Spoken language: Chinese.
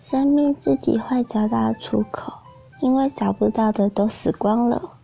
生命自己会找到出口因为找不到的都死光了。